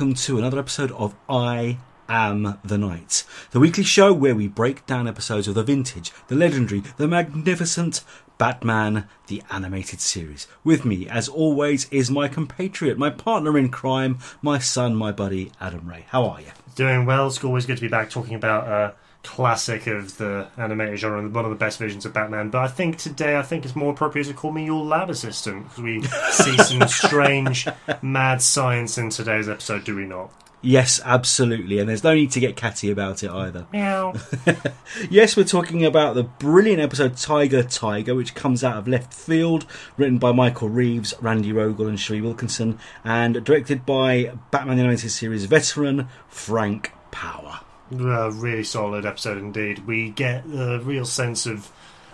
welcome to another episode of I Am the Night, the weekly show where we break down episodes of the vintage, the legendary, the magnificent Batman the Animated Series. With me, as always, is my compatriot, my partner in crime, my son, my buddy, Adam Ray. How are you? Doing well. It's always good to be back talking about a classic of the animated genre and one of the best visions of Batman. But I think today, I think it's more appropriate to call me your lab assistant because we see some strange, mad science in today's episode, do we not? Yes, absolutely, and there's no need to get catty about it either. Meow. Yes, we're talking about the brilliant episode Tiger Tiger, which comes out of left field, written by Michael Reaves, Randy Rogel, and Cherie Wilkerson, and directed by Batman the Animated Series veteran Frank Paur. A really solid episode indeed. We get a real sense of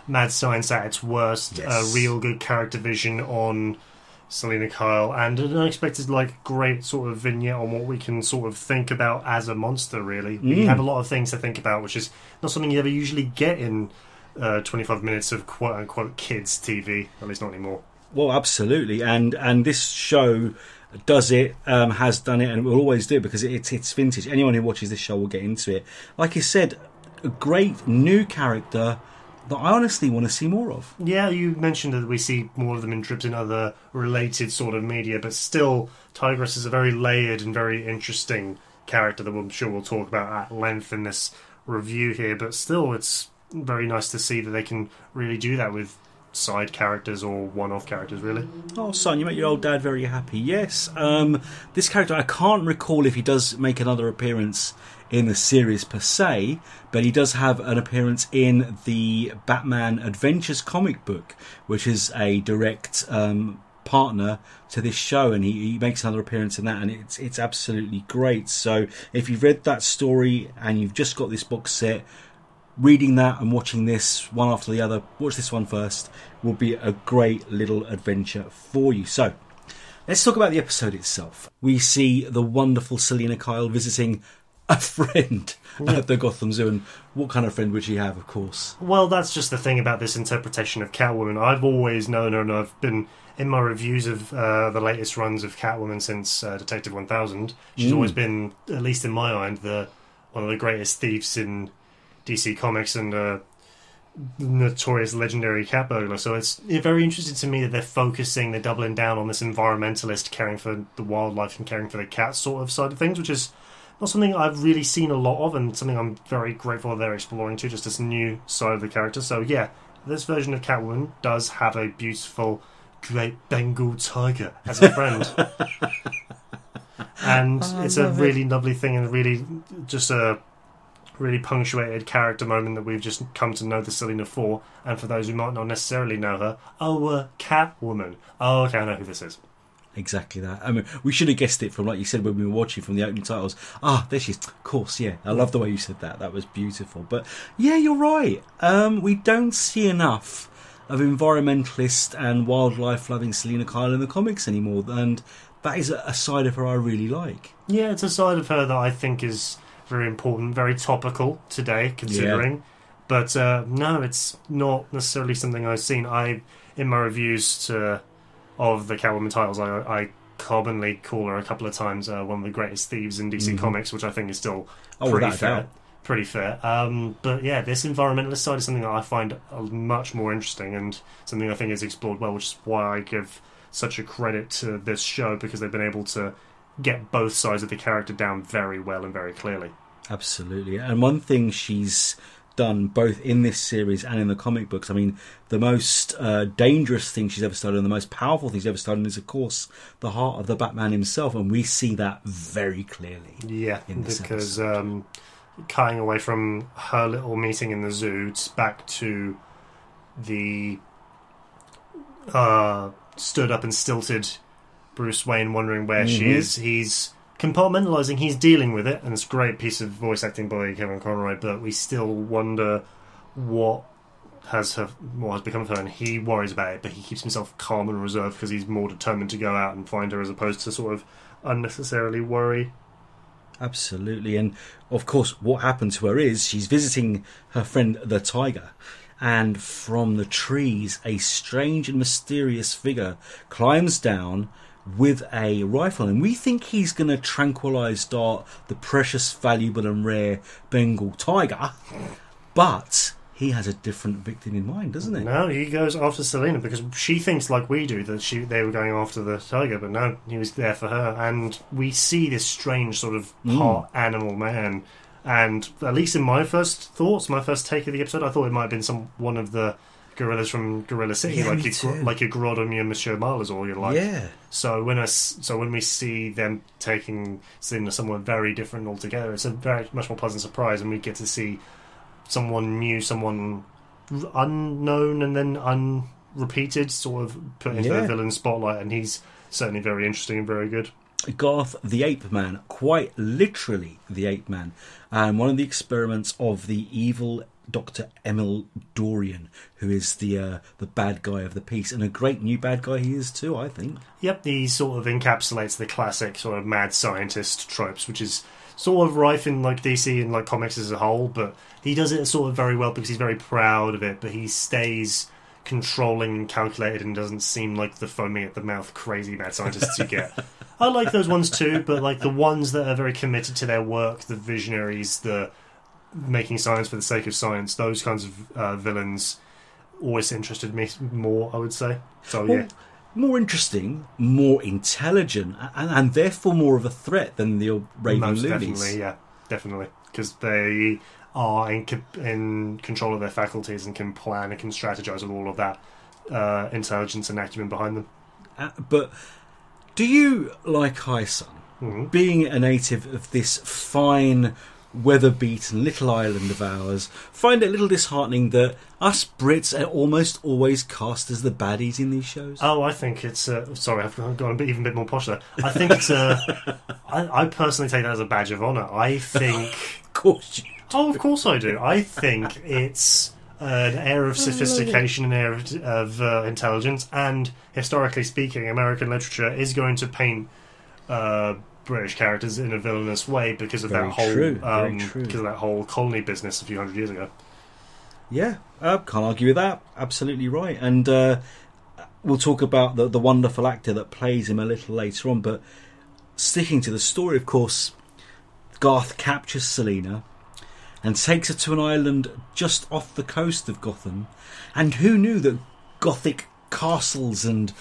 mad science at its worst, Yes. a real good character vision on Selina Kyle, and an unexpected, like, great sort of vignette on what we can sort of think about as a monster, really. We Mm. have a lot of things to think about, which is not something you ever usually get in uh, 25 minutes of quote unquote kids' TV, at least not anymore. Well, absolutely, and and this show does it, um, has done it, and will always do it because it's it's vintage. Anyone who watches this show will get into it. Like I said, a great new character that I honestly want to see more of. Yeah, you mentioned that we see more of them in trips in other related sort of media, but still, Tigress is a very layered and very interesting character that I'm sure we'll talk about at length in this review here. But still, it's very nice to see that they can really do that with side characters or one-off characters, really. Oh, son, you make your old dad very happy. Yes, um, this character I can't recall if he does make another appearance in the series per se, but he does have an appearance in the Batman Adventures comic book, which is a direct um, partner to this show, and he, he makes another appearance in that, and it's it's absolutely great. So if you've read that story and you've just got this box set, reading that and watching this one after the other, watch this one first, will be a great little adventure for you. So, let's talk about the episode itself. We see the wonderful Selina Kyle visiting a friend at the Gotham Zoo, and what kind of friend would she have, of course? Well, that's just the thing about this interpretation of Catwoman. I've always known her, and I've been in my reviews of uh, the latest runs of Catwoman since uh, Detective 1000. She's Mm. always been, at least in my mind, the one of the greatest thieves in DC Comics and uh, notorious legendary cat burglar. So it's very interesting to me that they're focusing, they're doubling down on this environmentalist caring for the wildlife and caring for the cat sort of side of things, which is not something I've really seen a lot of, and something I'm very grateful they're exploring too, just this new side of the character. So yeah, this version of Catwoman does have a beautiful Great Bengal tiger as a friend. and Oh, it's a love it. really lovely thing and really just a really punctuated character moment that we've just come to know the Selina for. And for those who might not necessarily know her, oh, uh, Catwoman. Oh, okay, I know who this is. Exactly that. I mean, we should have guessed it from, like you said, when we were watching from the opening titles. Ah, there she is. Of course, yeah. I love the way you said that. That was beautiful. But yeah, you're right. Um, we don't see enough of environmentalist and wildlife loving Selina Kyle in the comics anymore, and that is a side of her I really like. Yeah, it's a side of her that I think is very important, very topical today, considering. But uh, no, it's not necessarily something I've seen. I, in my reviews to, of the Catwoman titles, I, I commonly call her a couple of times uh, one of the greatest thieves in DC Mhm. Comics, which I think is still Oh, pretty fair. doubt. Pretty fair. Um, but yeah, this environmentalist side is something that I find uh, much more interesting and something I think is explored well, which is why I give such a credit to this show because they've been able to get both sides of the character down very well and very clearly. Absolutely. And one thing she's done both in this series and in the comic books, I mean, the most uh, dangerous thing she's ever started and the most powerful thing she's ever started is, of course, the heart of the Batman himself. And we see that very clearly. Yeah, In this because um, cutting away from her little meeting in the zoo back to the uh, stood up and stilted Bruce Wayne wondering where she Mhm. is. He's compartmentalizing, he's dealing with it, and it's a great piece of voice acting by Kevin Conroy, but we still wonder what has her what has become of her and he worries about it but he keeps himself calm and reserved because he's more determined to go out and find her as opposed to sort of unnecessarily worry Absolutely. And of course, what happened to her is she's visiting her friend the tiger. And from the trees, a strange and mysterious figure climbs down, with a rifle, and we think he's going to tranquilize Dart, the precious, valuable, and rare Bengal tiger. But he has a different victim in mind, doesn't he? No, he goes after Selina because she thinks like we do that she they were going after the tiger, but no, he was there for her, and we see this strange sort of Mm. animal man. And at least in my first thoughts, my first take of the episode, I thought it might have been some one of the gorillas from Gorilla City, Yeah, like your too. like your Grodom, your Monsieur Mallahs, or your like. yeah. So when I so when we see them taking Selina somewhere very different altogether, it's a very much more pleasant surprise, and we get to see someone new, someone unknown, and then unrepeated, sort of put into Yeah. the villain spotlight, and he's certainly very interesting and very good. Garth the Ape Man, quite literally the Ape Man, and one of the experiments of the evil Doctor Emil Dorian, who is the uh, the bad guy of the piece, and a great new bad guy he is too. I think. Yep, he sort of encapsulates the classic sort of mad scientist tropes, which is sort of rife in like DC and like comics as a whole, but he does it sort of very well because he's very proud of it, but he stays controlling and calculated and doesn't seem like the foaming at the mouth crazy mad scientists you get. I like those ones too, but like the ones that are very committed to their work, the visionaries, the making science for the sake of science, those kinds of uh, villains always interested me more, I would say. So yeah. More interesting, more intelligent, and, and therefore more of a threat than the raving Most loonies. definitely, yeah, definitely, because they are in, in control of their faculties and can plan and can strategize with all of that uh, intelligence and acumen behind them. Uh, but do you, like Hyson, Mhm. being a native of this fine, weather-beaten little island of ours, find it a little disheartening that us Brits are almost always cast as the baddies in these shows? Oh, I think it's. Uh, sorry, I've gone a bit, even a bit more posh there. I think it's. Uh, I, I personally take that as a badge of honor. I think. of course. Oh, of course I do. I think it's an air of sophistication, an air of, of uh, intelligence, and historically speaking, American literature is going to paint uh, British characters in a villainous way because of Very that whole true, um, because of that whole colony business a few hundred years ago. Yeah, uh, can't argue with that. Absolutely right. And uh, we'll talk about the, the wonderful actor that plays him a little later on. But sticking to the story, of course, Garth captures Selina and takes her to an island just off the coast of Gotham. And who knew that Gothic castles and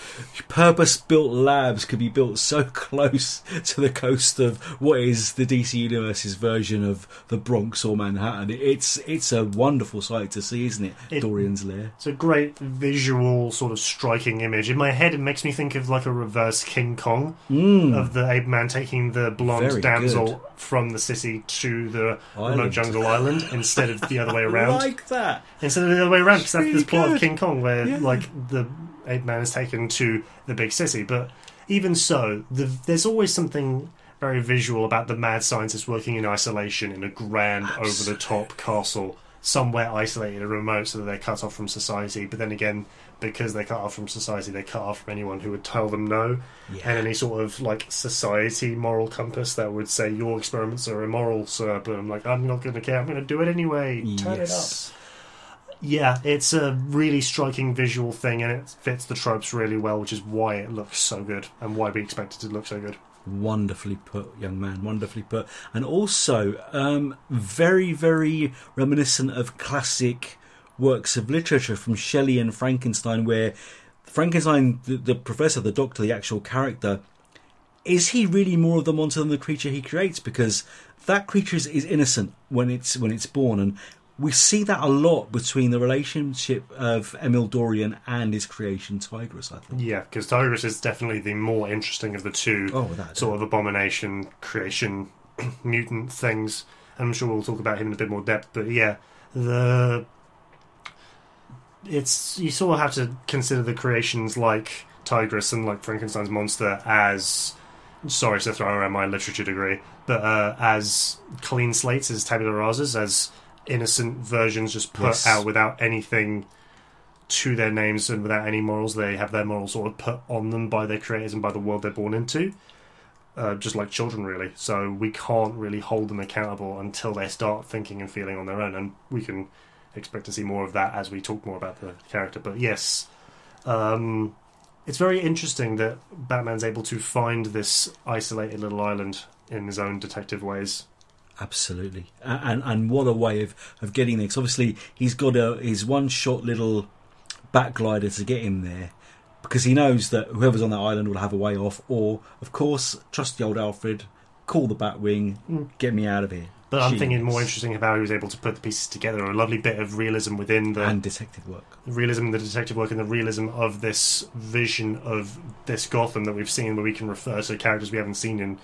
purpose built labs could be built so close to the coast of what is the DC Universe's version of the Bronx or Manhattan. It's it's a wonderful sight to see, isn't it? It- Dorian's Lair. It's a great visual, sort of striking image. In my head, it makes me think of like a reverse King Kong Mm. of the ape man taking the blonde Very damsel good. from the city to the remote jungle island instead of the other way around. like that. Instead of the other way around, because that's the plot good. of King Kong, where Yeah. like the ape man is taken to the big city. But even so, the, there's always something very visual about the mad scientist working in isolation in a grand, over the top castle, somewhere isolated and remote, so that they're cut off from society. But then again, because they're cut off from society, they're cut off from anyone who would tell them no, Yeah. and any sort of like society moral compass that would say your experiments are immoral, sir. But I'm like, I'm not going to care. I'm going to do it anyway. Turn it up. Yeah, it's a really striking visual thing, and it fits the tropes really well, which is why it looks so good and why we expect it to look so good. Wonderfully put, young man. Wonderfully put, and also um, very, very reminiscent of classic works of literature from Shelley and Frankenstein, where Frankenstein, the, the professor, the doctor, the actual character, is he really more of the monster than the creature he creates? Because that creature is, is innocent when it's when it's born, and we see that a lot between the relationship of Emil Dorian and his creation Tigress. I think. Yeah, because Tigress is definitely the more interesting of the two Oh, sort of abomination creation mutant things. I'm sure we'll talk about him in a bit more depth, but yeah, the it's you sort of have to consider the creations like Tigress and like Frankenstein's monster as sorry to throw around my literature degree, but uh, as clean slates, as tabula rasas, as innocent versions just put Yes. out without anything to their names and without any morals. They have their morals sort of put on them by their creators and by the world they're born into. Uh, just like children, really. So we can't really hold them accountable until they start thinking and feeling on their own, and we can expect to see more of that as we talk more about the character. But yes, um, it's very interesting that Batman's able to find this isolated little island in his own detective ways. Absolutely, and and what a way of, of getting there. 'Cause obviously he's got a his one short little back glider to get him there, because he knows that whoever's on that island will have a way off. Or, of course, trust the old Alfred, call the Batwing, Mm. get me out of here. But I'm Genius. thinking more interesting about how he was able to put the pieces together. A lovely bit of realism within the and detective work. the realism in the detective work and the realism of this vision of this Gotham that we've seen, where we can refer to characters we haven't seen in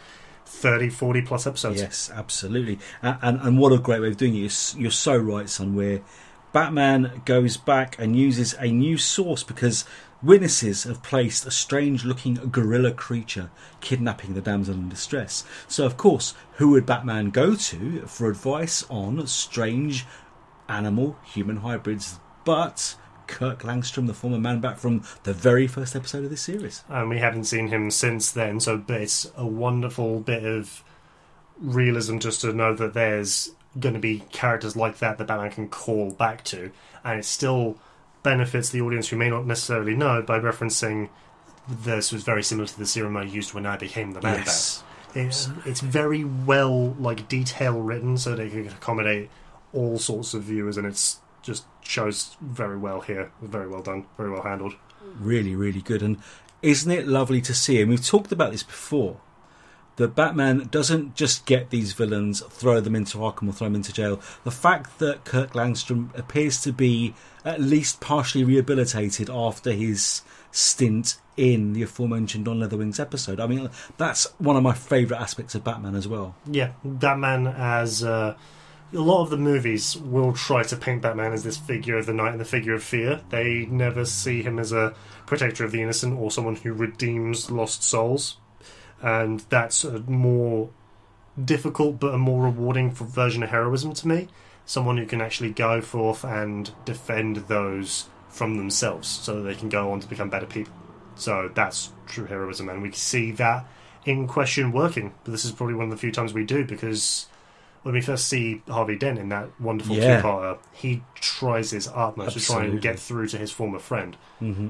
30, 40 plus episodes. Yes, absolutely. And, and and what a great way of doing it. You're, you're so right, son. Where Batman goes back and uses a new source because witnesses have placed a strange-looking gorilla creature kidnapping the damsel in distress. So, of course, who would Batman go to for advice on strange animal-human hybrids? But Kirk Langstrom, the former Man Bat from the very first episode of this series. and we haven't seen him since then. So, it's a wonderful bit of realism just to know that there's going to be characters like that that Batman can call back to, and it still benefits the audience who may not necessarily know by referencing this was very similar to the serum I used when I became the Man yes. Bat. It's, it's very well like detail written, so they can accommodate all sorts of viewers, and it's just shows very well here. Very well done, very well handled. really, really good. And isn't it lovely to see? And we've talked about this before. That Batman doesn't just get these villains, throw them into Arkham or throw them into jail. The fact that Kirk Langstrom appears to be at least partially rehabilitated after his stint in the aforementioned On Leather Wings episode. I mean, that's one of my favourite aspects of Batman as well. Yeah, Batman as uh, a lot of the movies will try to paint Batman as this figure of the night and the figure of fear. They never see him as a protector of the innocent or someone who redeems lost souls, and that's a more difficult but a more rewarding version of heroism to me. Someone who can actually go forth and defend those from themselves, so that they can go on to become better people. So that's true heroism, and we see that in question working. But this is probably one of the few times we do because when we first see Harvey Dent in that wonderful Yeah. two-parter, he tries his utmost to try and get through to his former friend hmm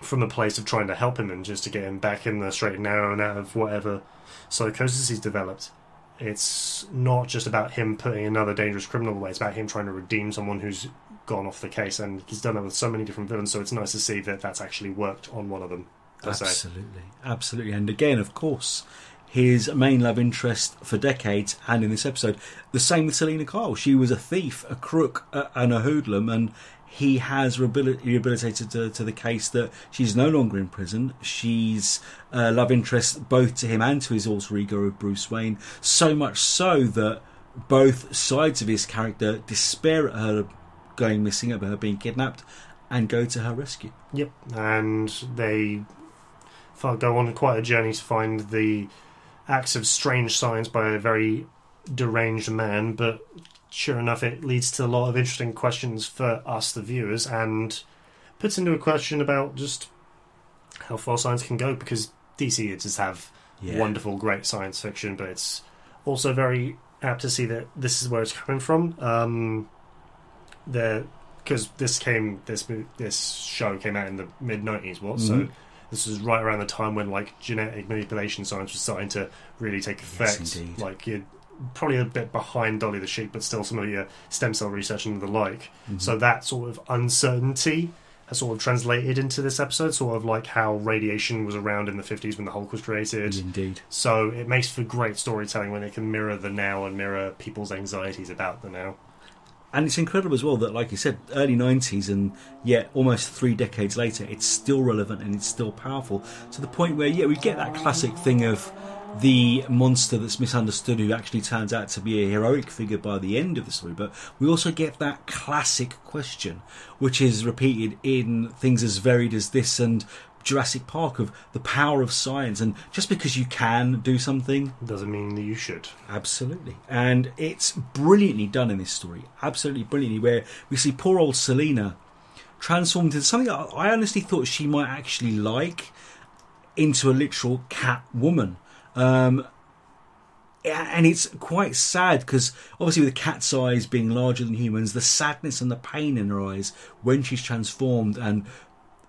from a place of trying to help him and just to get him back in the straight and narrow and out of whatever psychosis he's developed. It's not just about him putting another dangerous criminal away. It's about him trying to redeem someone who's gone off the case, and he's done that with so many different villains. So it's nice to see that that's actually worked on one of them. Absolutely, absolutely. And again, of course, his main love interest for decades, and in this episode, the same with Selina Kyle. She was a thief, a crook, uh, and a hoodlum, and he has rehabilitated to, to the case that she's no longer in prison. She's a love interest both to him and to his alter ego of Bruce Wayne. So much so that both sides of his character despair at her going missing, at her being kidnapped, and go to her rescue. Yep, and they go on quite a journey to find the acts of strange science by a very deranged man. But sure enough, it leads to a lot of interesting questions for us, the viewers, and puts into a question about just how far science can go. Because DC just have Yeah. wonderful, great science fiction, but it's also very apt to see that this is where it's coming from. Um, the because this came this this show came out in the mid nineties, what? So Mhm. This was right around the time when like genetic manipulation science was starting to really take effect. indeed. like you're probably a bit behind Dolly the sheep, but still some of your stem cell research and the like. Mhm. So that sort of uncertainty has sort of translated into this episode, sort of like how radiation was around in the 50s when the Hulk was created. Indeed. So it makes for great storytelling when it can mirror the now and mirror people's anxieties about the now. And it's incredible as well that, like you said, early 90s, and yet almost three decades later, it's still relevant and it's still powerful. To the point where, yeah, we get that classic thing of the monster that's misunderstood who actually turns out to be a heroic figure by the end of the story, but we also get that classic question, which is repeated in things as varied as this and Jurassic Park of the power of science. And just because you can do something Doesn't mean that you should. Absolutely. And it's brilliantly done in this story. Absolutely brilliantly. Where we see poor old Selina transformed into something I honestly thought she might actually like into a literal cat woman. Um, and it's quite sad because obviously with the cat's eyes being larger than humans, the sadness and the pain in her eyes when she's transformed and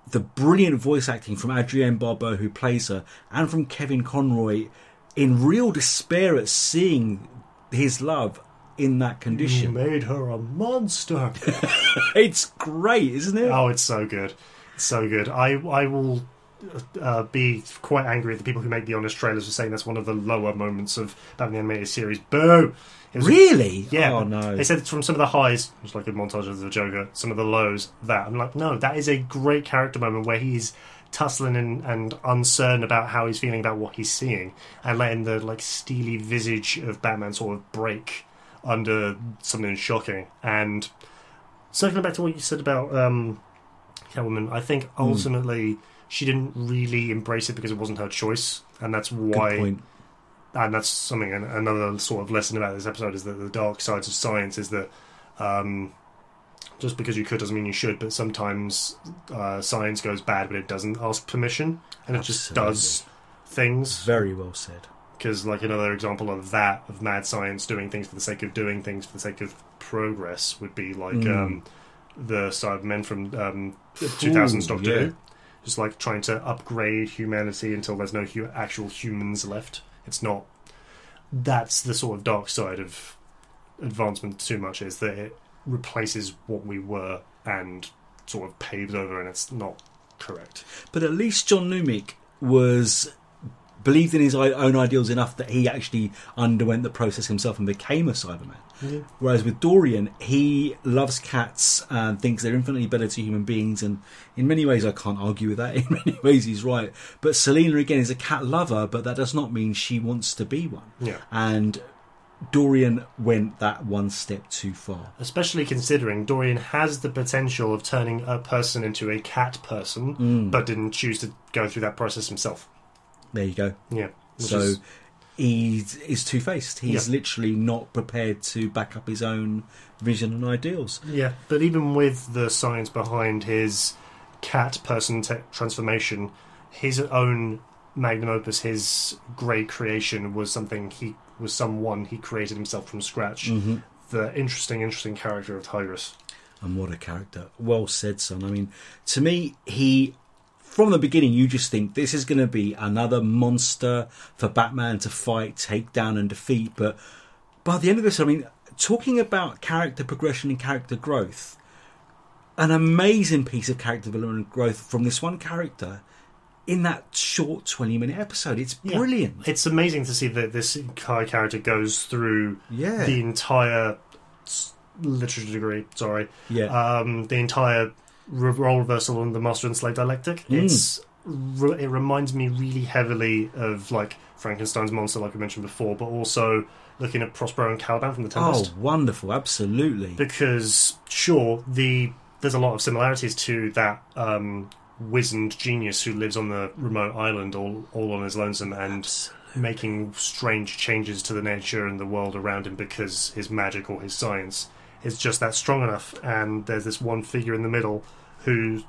the brilliant voice acting from Adrienne Barbeau, who plays her, and from Kevin Conroy, in real despair at seeing his love in that condition. You made her a monster. It's great, isn't it? oh, it's so good. It's so good. I I will uh, be quite angry at the people who make the honest trailers for saying that's one of the lower moments of Batman the Animated Series. Boo! Really? Yeah. Oh no. They said it's from some of the highs, just like a montage of the Joker, some of the lows, that. I'm like, no, that is a great character moment where he's tussling and, and uncertain about how he's feeling about what he's seeing, and letting the like steely visage of Batman sort of break under something shocking. And circling back to what you said about um, Catwoman, I think Hmm. ultimately she didn't really embrace it because it wasn't her choice, and that's why and that's something an- another sort of lesson about this episode is that the dark sides of science is that um, just because you could doesn't mean you should but sometimes uh, science goes bad but it doesn't ask permission and it just does things Very well said. because like another example of that of mad science doing things for the sake of doing things for the sake of progress would be like Mm. um, the Cybermen from um, 2000s Doctor yeah. Who just like trying to upgrade humanity until there's no hu- actual humans left. It's not. That's the sort of dark side of advancement. Too much is that it replaces what we were and sort of paves over, and it's not correct. But at least John Lumic was believed in his own ideals enough that he actually underwent the process himself and became a Cyberman. Whereas with Dorian, he loves cats and thinks they're infinitely better to human beings, and in many ways, I can't argue with that. In many ways, he's right. But Selina again is a cat lover, but that does not mean she wants to be one. Yeah. And Dorian went that one step too far. Especially considering Dorian has the potential of turning a person into a cat person, Mm. but didn't choose to go through that process himself. There you go. Yeah. so is- he is two faced. He's Yeah. literally not prepared to back up his own vision and ideals. Yeah, but even with the science behind his cat person te- transformation, his own magnum opus, his great creation, was something he was someone he created himself from scratch. Mm-hmm. The interesting, interesting character of Tigress. And what a character. Well said, son. I mean, to me, he. From the beginning, you just think this is going to be another monster for Batman to fight, take down, and defeat. But by the end of this, I mean, talking about character progression and character growth, an amazing piece of character development and growth from this one character in that short 20 minute episode. It's Yeah. brilliant. It's amazing to see that this Kai character goes through Yeah. the entire literature degree. Sorry, yeah. um, the entire re- role reversal on the master and slave dialectic. Mm. It's it reminds me really heavily of like Frankenstein's monster, like I mentioned before, but also looking at Prospero and Caliban from the Tempest. oh, wonderful. Absolutely. Because sure, the there's a lot of similarities to that um, wizened genius who lives on the remote island, all all on his lonesome, and making strange changes to the nature and the world around him because his magic or his science is just that strong enough. And there's this one figure in the middle who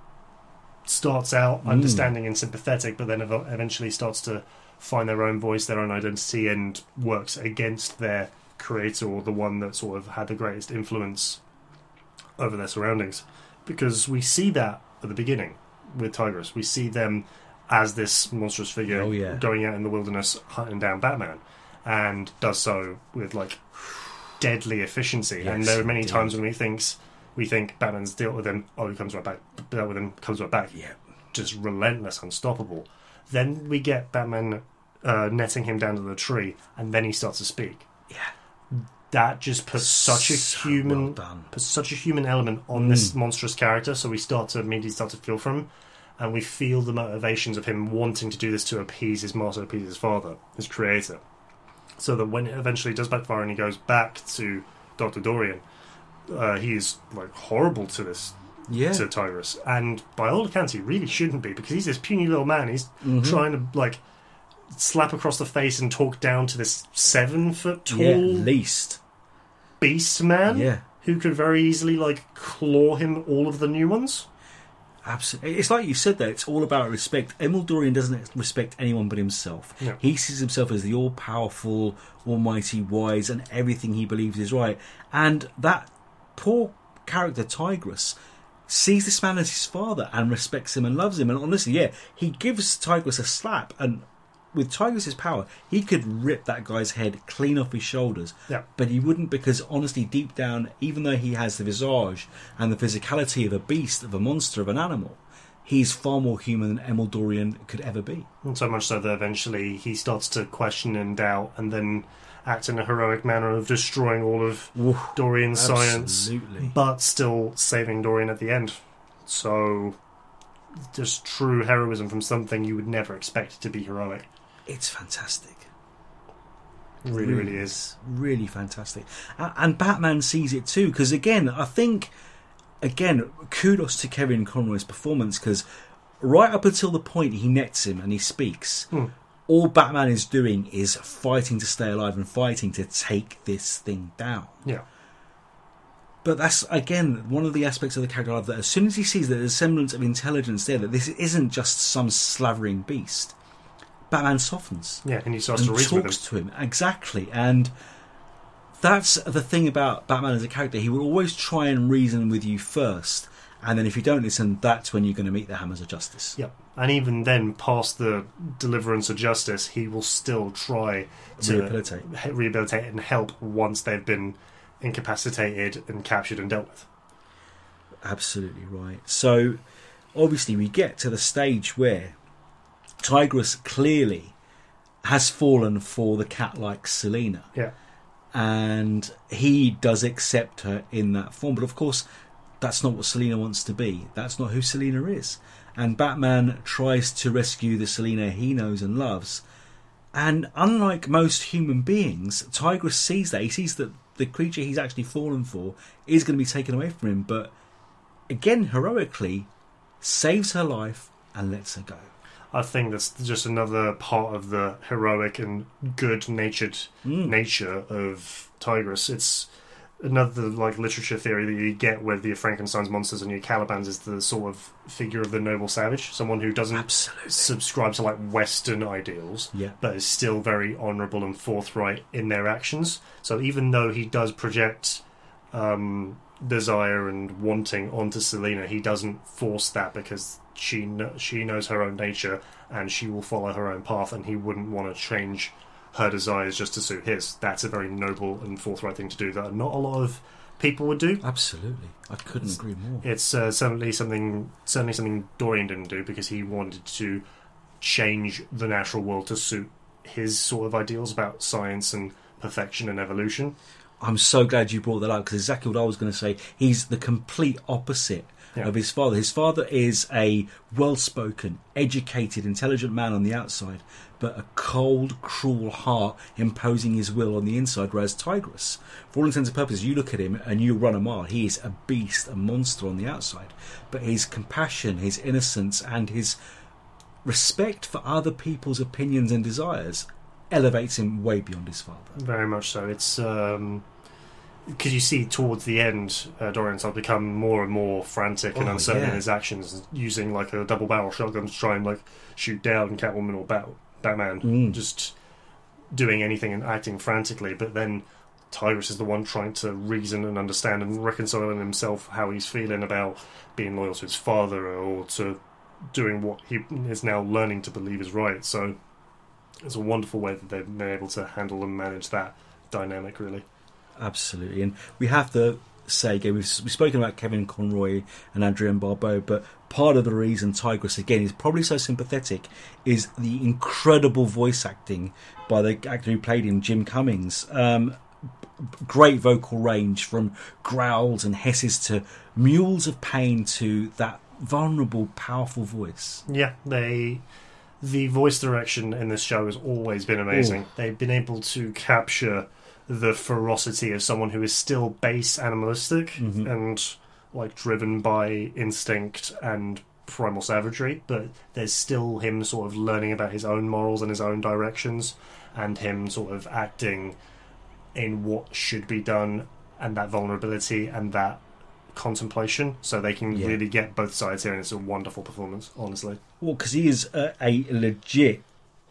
starts out Mm. understanding and sympathetic, but then ev- eventually starts to find their own voice, their own identity, and works against their creator or the one that sort of had the greatest influence over their surroundings. Because we see that at the beginning with Tigress. We see them as this monstrous figure Oh, yeah. going out in the wilderness hunting down Batman, and does so with like deadly efficiency. and there are many times when we thinks we think Batman's dealt with him. Oh, he comes right back. Dealt with him. Comes right back. Yeah. Just relentless, unstoppable. Then we get Batman uh, netting him down to the tree, and then he starts to speak. Yeah. That just puts such a So human well done. puts such a human element on Mm. this monstrous character, so we start to immediately start to feel for him, and we feel the motivations of him wanting to do this to appease his master, appease his father, his creator. So that when it eventually does backfire and he goes back to Doctor Dorian, uh, he is like horrible to this Yeah. to Tyrus, and by all accounts, he really shouldn't be because he's this puny little man. He's Mhm. trying to like slap across the face and talk down to this seven foot tall yeah, least. beast man Yeah. who could very easily like claw him all of the new ones. Absolutely. It's like you said there, it's all about respect. Emil Dorian doesn't respect anyone but himself. No. He sees himself as the all powerful, almighty, wise, and everything he believes is right. And that poor character, Tigress, sees this man as his father and respects him and loves him. And honestly, yeah, he gives Tigress a slap. And with Tigress's power, he could rip that guy's head clean off his shoulders. Yeah. But he wouldn't because honestly, deep down, even though he has the visage and the physicality of a beast, of a monster, of an animal, he's far more human than Emil Dorian could ever be. And so much so that eventually he starts to question and doubt and then act in a heroic manner of destroying all of Dorian's science, but still saving Dorian at the end. So, just true heroism from something you would never expect to be heroic. It's fantastic. It really, really is. really fantastic. And Batman sees it too, because again, I think, again, kudos to Kevin Conroy's performance, because right up until the point he nets him and he speaks, Hmm. all Batman is doing is fighting to stay alive and fighting to take this thing down. Yeah. But that's again one of the aspects of the character I love that as soon as he sees that there's a semblance of intelligence there, that this isn't just some slavering beast, Batman softens Yeah, and he starts and to reason with him. talks to him exactly and that's the thing about batman as a character he will always try and reason with you first and then if you don't listen that's when you're going to meet the hammers of justice Yep. And even then, past the deliverance of justice, he will still try to Rehabilitate. rehabilitate and help once they've been incapacitated and captured and dealt with. absolutely right so obviously we get to the stage where tigress clearly has fallen for the cat-like selina Yeah. and he does accept her in that form. But of course, that's not what Selina wants to be. That's not who Selina is. And Batman tries to rescue the Selina he knows and loves. And unlike most human beings, Tigress sees that. He sees that the creature he's actually fallen for is going to be taken away from him. But again, heroically, saves her life and lets her go. I think that's just another part of the heroic and good-natured Mm. nature of Tigress. It's another like literature theory that you get with your Frankenstein's monsters and your Calibans is the sort of figure of the noble savage, someone who doesn't Absolutely. subscribe to like Western ideals, Yeah. but is still very honourable and forthright in their actions. So even though he does project um, desire and wanting onto Selina, he doesn't force that because she kn- she knows her own nature and she will follow her own path, and he wouldn't want to change her desires just to suit his. That's a very noble and forthright thing to do that not a lot of people would do. Absolutely. I couldn't It's- agree more. It's uh, certainly something certainly something Dorian didn't do because he wanted to change the natural world to suit his sort of ideals about science and perfection and evolution. I'm so glad you brought that up because exactly what I was going to say. He's the complete opposite Yeah. of his father. His father is a well spoken, educated, intelligent man on the outside, but a cold, cruel heart imposing his will on the inside. Whereas Tigress, for all intents and purposes, you look at him and you run a mile. He is a beast, a monster on the outside. But his compassion, his innocence, and his respect for other people's opinions and desires elevates him way beyond his father. Very much so. It's um because you see towards the end, uh, Dorian starts to become more and more frantic and Oh, uncertain yeah. in his actions, using like a double barrel shotgun to try and like shoot down Catwoman or Bat- Batman, Mm. just doing anything and acting frantically. But then Tigress is the one trying to reason and understand and reconcile in himself how he's feeling about being loyal to his father or to doing what he is now learning to believe is right. So it's a wonderful way that they've been able to handle and manage that dynamic, really. Absolutely, and we have to say again we've, we've spoken about Kevin Conroy and Adrienne Barbeau, but part of the reason Tigress again is probably so sympathetic is the incredible voice acting by the actor who played him, Jim Cummings. Um, great vocal range from growls and hisses to mules of pain to that vulnerable, powerful voice. Yeah, they the voice direction in this show has always been amazing. They've been able to capture the ferocity of someone who is still base animalistic Mhm. and like driven by instinct and primal savagery, but there's still him sort of learning about his own morals and his own directions and him sort of acting in what should be done and that vulnerability and that contemplation so they can Yeah. really get both sides here and it's a wonderful performance honestly Well, because he is a, a legit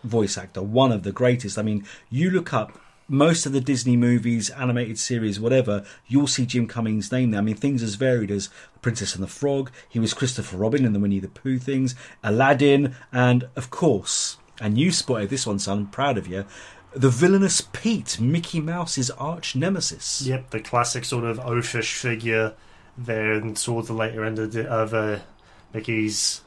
voice actor, one of the greatest. I mean, you look up most of the Disney movies, animated series, whatever, you'll see Jim Cummings' name there. I mean, things as varied as The Princess and the Frog. He was Christopher Robin in the Winnie the Pooh things, Aladdin, and of course, and you spotted this one, son. I'm proud of you. The villainous Pete, Mickey Mouse's arch nemesis. Yep, the classic sort of oafish figure there and towards the later end of, the, of uh, Mickey's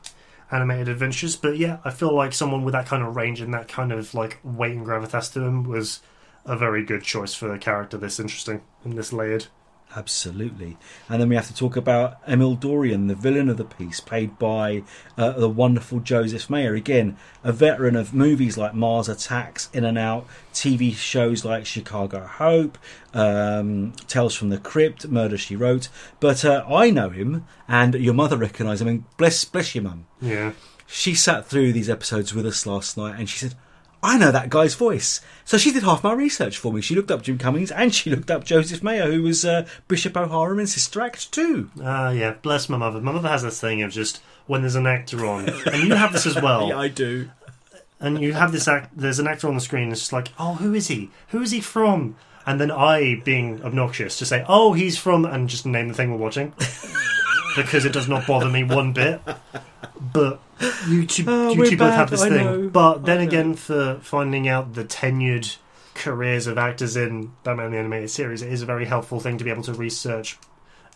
animated adventures. But yeah, I feel like someone with that kind of range and that kind of like weight and gravitas to him was a very good choice for a character this interesting and this layered. Absolutely. And then we have to talk about Emil Dorian, the villain of the piece, played by uh, the wonderful Joseph Maher. Again, a veteran of movies like Mars Attacks, In and Out, TV shows like Chicago Hope, um, Tales from the Crypt, Murder She Wrote. But uh, I know him, and your mother recognised him, and bless, bless your mum. Yeah. She sat through these episodes with us last night, and she said, I know that guy's voice. So she did half my research for me. She looked up Jim Cummings and she looked up Joseph Maher, who was uh, Bishop O'Hara in Sister Act 2. Ah, yeah. Bless my mother. My mother has this thing of just when there's an actor on, and you have this as well. yeah, I do. and you have this act there's an actor on the screen it's just like oh who is he who is he from and then i being obnoxious to say oh he's from and just name the thing we're watching because it does not bother me one bit but you two, Oh, you two both have this I thing. know, but then again for finding out the tenured careers of actors in batman the animated series it is a very helpful thing to be able to research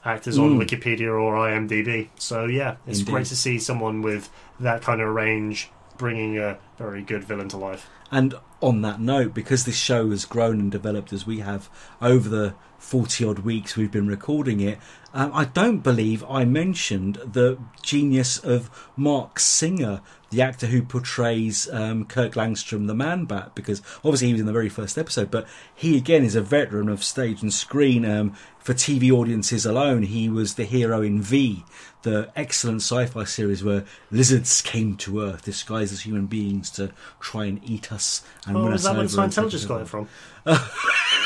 actors on Mm. wikipedia or imdb. So yeah it's Indeed. great to see someone with that kind of range bringing a very good villain to life. And on that note, because this show has grown and developed as we have over the 40 odd weeks we've been recording it, um, I don't believe I mentioned the genius of Marc Singer, the actor who portrays um, Kirk Langstrom, the Man Bat, because obviously he was in the very first episode, but he again is a veteran of stage and screen. Um, for TV audiences alone, he was the hero in V, the excellent sci-fi series where lizards came to Earth disguised as human beings to try and eat us and Oh, is us that where Scientologists got it from? V,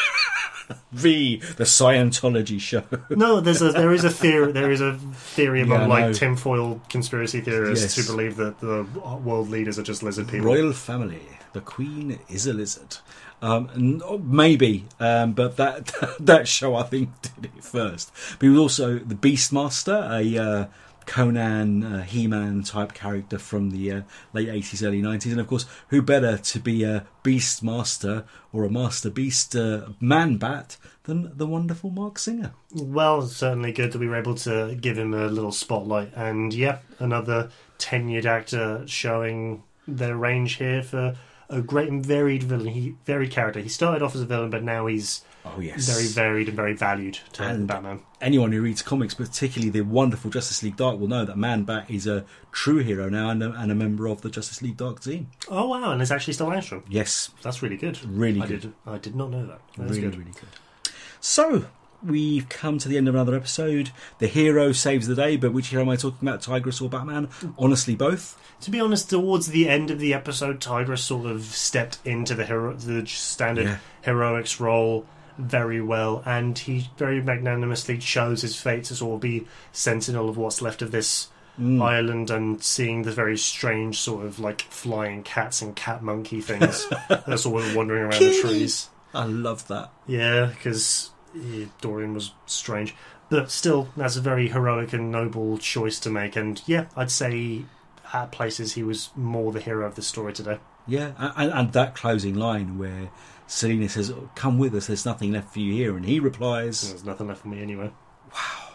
the Scientology show. No, there's a there is a theory there is a theory among Yeah, like tinfoil conspiracy theorists Yes. who believe that the world leaders are just lizard people. Royal family. The Queen is a lizard. Um, oh, maybe, um, but that that show I think did it first. But he was also the Beastmaster, a uh, Conan, uh, He-Man type character from the uh, late eighties, early nineties, and of course, who better to be a Beast Master or a Master Beast uh, man bat than the wonderful Marc Singer? Well, certainly good that we were able to give him a little spotlight, and yeah, another tenured actor showing their range here for a great and varied villain. He varied character. He started off as a villain, but now he's Oh yes, very varied and very valued to And- Batman. anyone who reads comics, particularly the wonderful Justice League Dark, will know that Man Bat is a true hero now and a, and a member of the Justice League Dark team. Oh wow, and it's actually still Langstrom. Yes, That's really good. really I good. did. I did not know that. That's really, good. really good. So, we've come to the end of another episode. The hero saves the day, but which hero am I talking about, Tigress or Batman? Honestly, both. To be honest, towards the end of the episode, Tigress sort of stepped into the hero, the standard Yeah. heroics role very well, and he very magnanimously chose his fate to sort of be sentinel of what's left of this Mm. island and seeing the very strange sort of like flying cats and cat monkey things that are sort of wandering around the trees. I love that. Yeah, because Eh, Dorian was strange. But still, that's a very heroic and noble choice to make. And yeah, I'd say at places he was more the hero of the story today. Yeah, and, and that closing line where Selina says, oh, "Come with us. There's nothing left for you here," and he replies, There's nothing left for me anyway. Wow,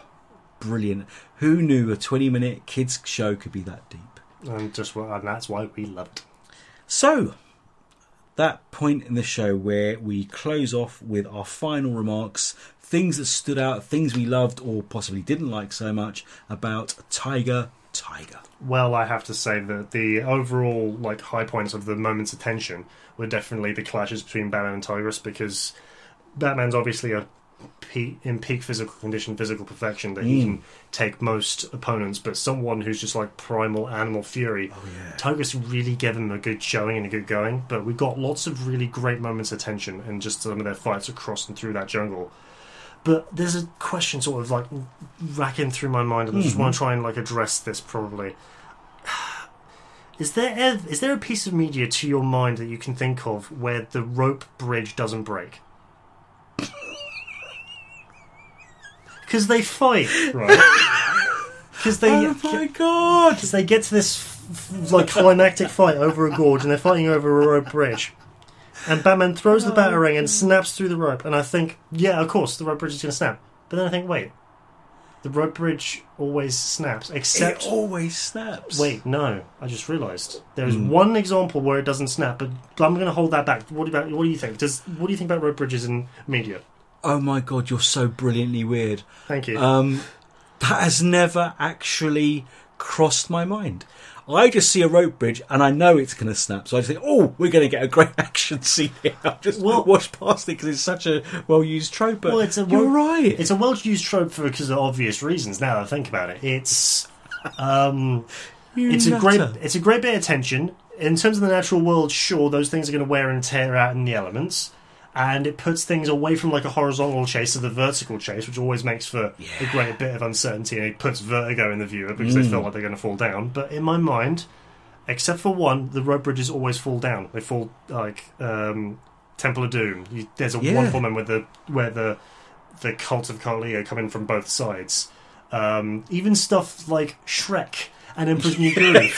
"brilliant. Who knew a 20-minute kids show could be that deep?" And just and that's why we loved it. So, that point in the show where we close off with our final remarks, things that stood out, things we loved or possibly didn't like so much about Tiger Tiger. Well, I have to say that the overall like high points of the moments of tension were definitely the clashes between Batman and Tigress because Batman's obviously a pe- in peak physical condition, physical perfection that he Mm. can take most opponents, but someone who's just like primal animal fury. Oh yeah. Really gave him a good showing and a good going, but we got lots of really great moments of tension and just some of their fights across and through that jungle. But there's a question sort of like racking through my mind, and I just Mhm. want to try and like address this probably. Is there ev- is there a piece of media to your mind that you can think of where the rope bridge doesn't break? Because they fight, right? Because they oh my god! because they get to this f- f- like climactic fight over a gorge, and they're fighting over a rope bridge. And Batman throws the batarang oh and snaps through the rope, and I think, yeah, of course, the rope bridge is going to snap. But then I think, wait, the rope bridge always snaps, except it always snaps. Wait, no. I just realised there is hmm. one example where it doesn't snap, but I'm going to hold that back. What about? What do you think? Does what do you think about rope bridges in media? Oh my god, you're so brilliantly weird. Thank you. Um, that has never actually crossed my mind. I just see a rope bridge and I know it's going to snap. So I just think, oh, we're going to get a great action scene here. I'll just Well- wash past it because it's such a well used trope. Well, it's a you're rope- right. it's a well-used trope for because of obvious reasons. Now that I think about it, it's um, it's a great it's a great bit of tension in terms of the natural world. Sure, those things are going to wear and tear out in the elements. And it puts things away from like a horizontal chase to the vertical chase, which always makes for a great bit of uncertainty. And it puts vertigo in the viewer because they Mm. feel like they're going to fall down. But in my mind, except for one, the rope bridges always fall down. They fall like um, Temple of Doom. You, there's a Yeah. wonderful moment where the where the the cult of Carlia come in from both sides. Um, even stuff like Shrek and Emperor's New Groove.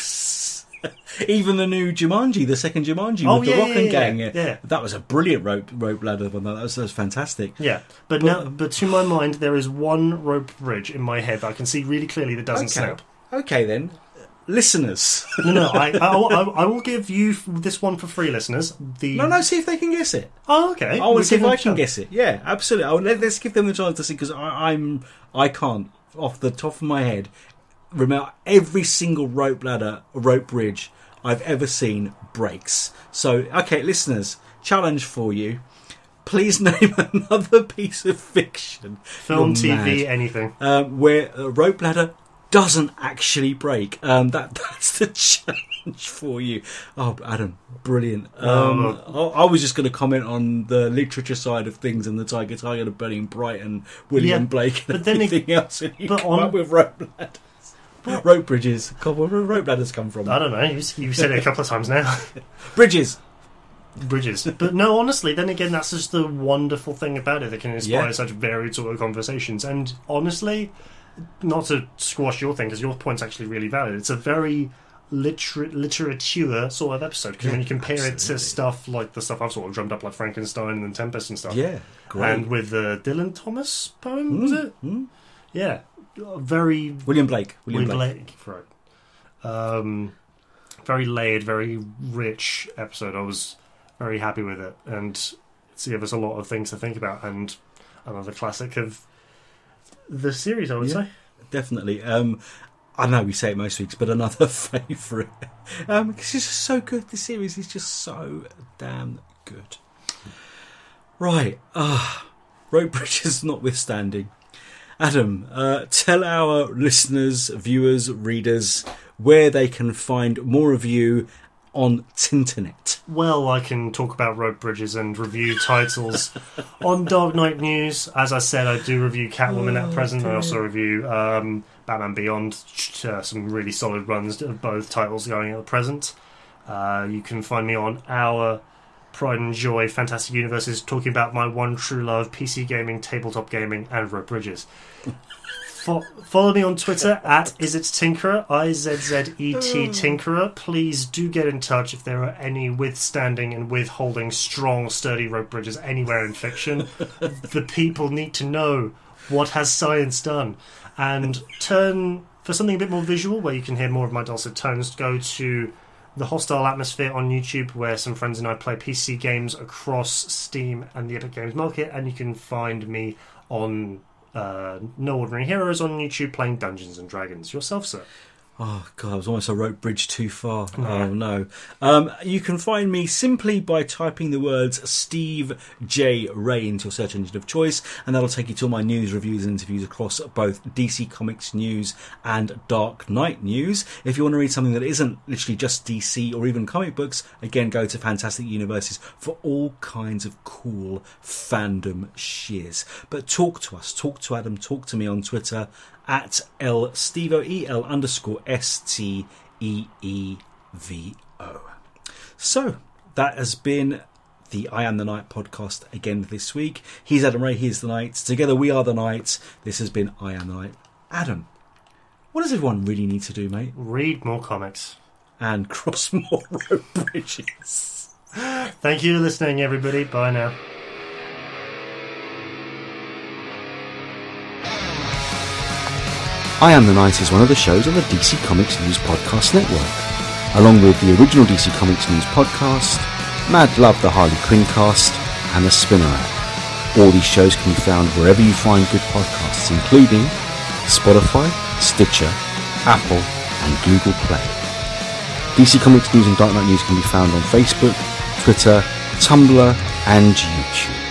Even the new Jumanji, the second Jumanji Oh, with yeah, the Rockin' yeah, Gang. yeah, yeah. That was a brilliant rope rope ladder one. That was, that was fantastic. Yeah, but, now, but to my mind, there is one rope bridge in my head that I can see really clearly that doesn't Okay. snap. Okay then, listeners. No, no, I, I, will- I, will- I will give you this one for free, listeners. The no, no, see if they can guess it. Oh, okay. Oh, I want We'll to see if I can guess it. Yeah, absolutely. I, let, us give them the chance to see because I'm I can't off the top of my head remember every single rope ladder, rope bridge I've ever seen breaks. So, okay, listeners, challenge for you. Please name another piece of fiction, Film, You're TV, mad. anything. um, where a rope ladder doesn't actually break. Um, that that's the challenge for you. Oh, Adam, brilliant. Um, I, I was just going to comment on the literature side of things and the Tiger Tiger, the Burning Bright, and William Yeah, Blake, and but then everything else. And you but come on- up with rope ladders, rope bridges. God, where do rope ladders come from? I don't know. You, you said it a couple of times now. Bridges. Bridges. But no, honestly, then again, that's just the wonderful thing about it that can inspire Yeah. such varied sort of conversations. And honestly, not to squash your thing, because your point's actually really valid. It's a very liter- literature sort of episode, because when you Yeah, compare it to stuff like the stuff I've sort of drummed up, like Frankenstein and Tempest and stuff. Yeah, great. And with the Dylan Thomas poem, was Mm, it? mm. Yeah. Very William Blake. William William Blake. Blake, right. Um, very layered, very rich episode. I was very happy with it, and it's gave us a lot of things to think about. And another classic of the series, I would Yeah. say. Definitely. Um, I know we say it most weeks, but another favourite. Um, 'cause it's just so good. The series is just so damn good. Right. Ah, rope bridges notwithstanding. Adam, uh, tell our listeners, viewers, readers where they can find more of you on Tinternet. Well, I can talk about rope bridges and review titles on Dark Knight News. As I said, I do review Catwoman Oh, at present. I also review um, Batman Beyond. Uh, some really solid runs of both titles going at the present. Uh, you can find me on our Pride and Joy Fantastic Universes talking about my one true love PC gaming, tabletop gaming, and rope bridges. Fo- follow me on Twitter at is it Tinkerer I Z Z E T oh. Tinkerer. Please do get in touch if there are any withstanding and withholding strong, sturdy rope bridges anywhere in fiction. the people need to know what has science done, and turn for something a bit more visual where you can hear more of my dulcet tones. Go to the Hostile Atmosphere on YouTube, where some friends and I play PC games across Steam and the Epic Games Market, and you can find me on uh, No Ordinary Heroes on YouTube playing Dungeons and Dragons. Yourself, sir. Oh god, I was almost a rope bridge too far. Oh no. Um, you can find me simply by typing the words Steve J Ray into your search engine of choice, and that'll take you to all my news, reviews, and interviews across both DC Comics news and Dark Knight news. If you want to read something that isn't literally just DC or even comic books, again go to Fantastic Universes for all kinds of cool fandom shiz. But talk to us, talk to Adam, talk to me on Twitter at L Stevo E L underscore S T E E VO. So, that has been the I Am the Night podcast again this week. He's Adam Ray, he's the Night. Together we are the Night. This has been I Am the Night. Adam, what does everyone really need to do, mate? Read more comics. And cross more road bridges. Thank you for listening, everybody. Bye now. I Am the Night is one of the shows on the DC Comics News Podcast Network, along with the original DC Comics News Podcast, Mad Love the Harley Quinn cast, and the Spinner. All these shows can be found wherever you find good podcasts, including Spotify, Stitcher, Apple, and Google Play. DC Comics News and Dark Knight News can be found on Facebook, Twitter, Tumblr, and YouTube.